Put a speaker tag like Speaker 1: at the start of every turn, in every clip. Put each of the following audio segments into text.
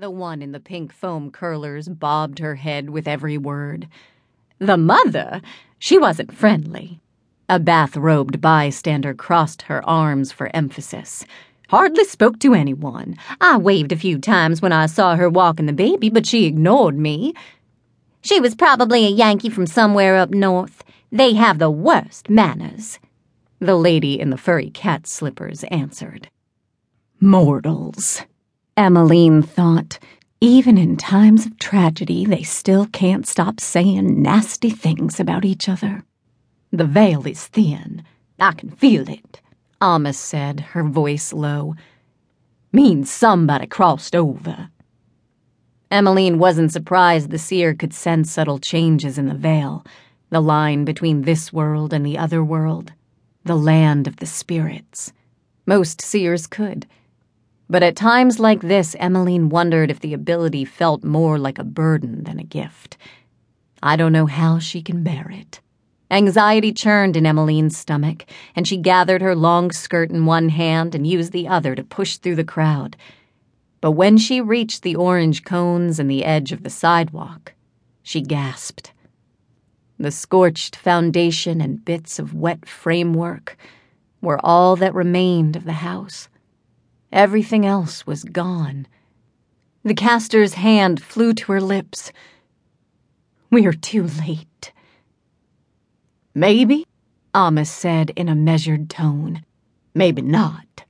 Speaker 1: The one in the pink foam curlers bobbed her head with every word. The mother? She wasn't friendly. A bathrobed bystander crossed her arms for emphasis. Hardly spoke to anyone. I waved a few times when I saw her walking the baby, but she ignored me.
Speaker 2: She was probably a Yankee from somewhere up north. They have the worst manners.
Speaker 1: The lady in the furry cat slippers answered. Mortals. Emmaline thought, even in times of tragedy, they still can't stop saying nasty things about each other. The veil is thin. I can feel it, Amma said, her voice low. Means somebody crossed over. Emmaline wasn't surprised the seer could sense subtle changes in the veil, the line between this world and the other world, the land of the spirits. Most seers could. But at times like this, Emmaline wondered if the ability felt more like a burden than a gift. I don't know how she can bear it. Anxiety churned in Emmaline's stomach, and she gathered her long skirt in one hand and used the other to push through the crowd. But when she reached the orange cones and the edge of the sidewalk, she gasped. The scorched foundation and bits of wet framework were all that remained of the house. Everything else was gone. The caster's hand flew to her lips. We are too late. Maybe, Amma said in a measured tone. Maybe not.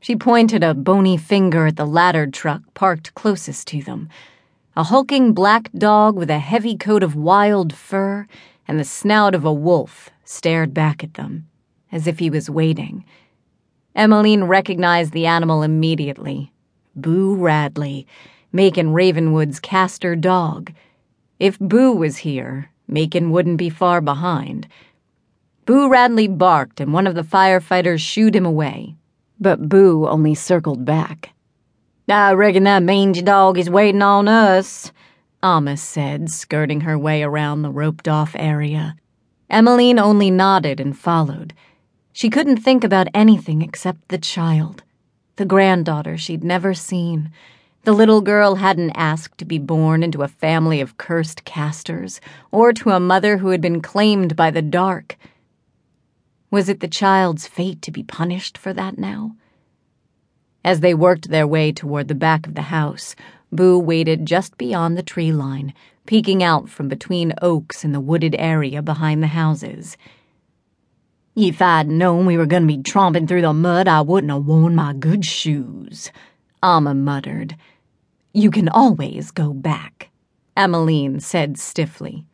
Speaker 1: She pointed a bony finger at the ladder truck parked closest to them. A hulking black dog with a heavy coat of wild fur and the snout of a wolf stared back at them, as if he was waiting. Emmaline recognized the animal immediately. Boo Radley, Macon Ravenwood's caster dog. If Boo was here, Macon wouldn't be far behind. Boo Radley barked, and one of the firefighters shooed him away. But Boo only circled back. I reckon that mangy dog is waiting on us, Amma said, skirting her way around the roped off area. Emmaline only nodded and followed. She couldn't think about anything except the child, the granddaughter she'd never seen. The little girl hadn't asked to be born into a family of cursed casters or to a mother who had been claimed by the dark. Was it the child's fate to be punished for that now? As they worked their way toward the back of the house, Boo waited just beyond the tree line, peeking out from between oaks in the wooded area behind the houses. If I'd known we were going to be tromping through the mud, I wouldn't have worn my good shoes, Amma muttered. You can always go back, Emmaline said stiffly.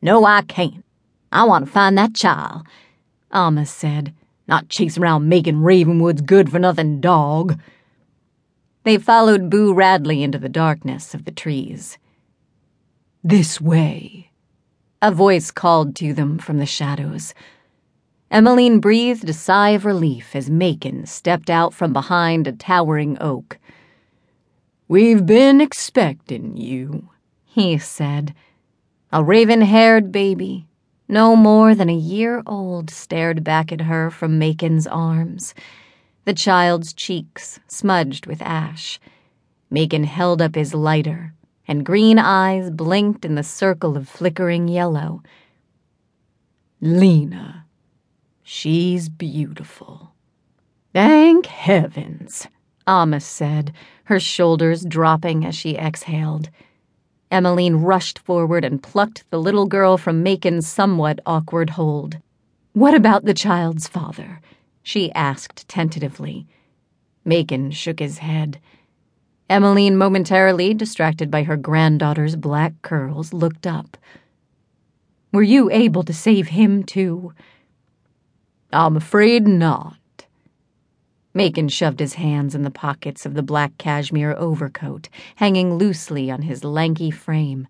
Speaker 1: No, I can't. I want to find that child, Amma said, not chase around making Ravenwood's good for nothing dog. They followed Boo Radley into the darkness of the trees. This way, a voice called to them from the shadows. Emmaline breathed a sigh of relief as Macon stepped out from behind a towering oak. We've been expecting you, he said. A raven haired baby, no more than a year old, stared back at her from Macon's arms, the child's cheeks smudged with ash. Macon held up his lighter, and green eyes blinked in the circle of flickering yellow. Lena. She's beautiful. Thank heavens, Amma said, her shoulders dropping as she exhaled. Emmaline rushed forward and plucked the little girl from Macon's somewhat awkward hold. What about the child's father? she asked tentatively. Macon shook his head. Emmaline, momentarily distracted by her granddaughter's black curls, looked up. Were you able to save him, too? I'm afraid not. Macon shoved his hands in the pockets of the black cashmere overcoat, hanging loosely on his lanky frame.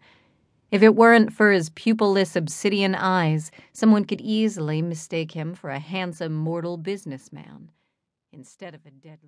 Speaker 1: If it weren't for his pupilless obsidian eyes, someone could easily mistake him for a handsome mortal businessman instead of a deadly.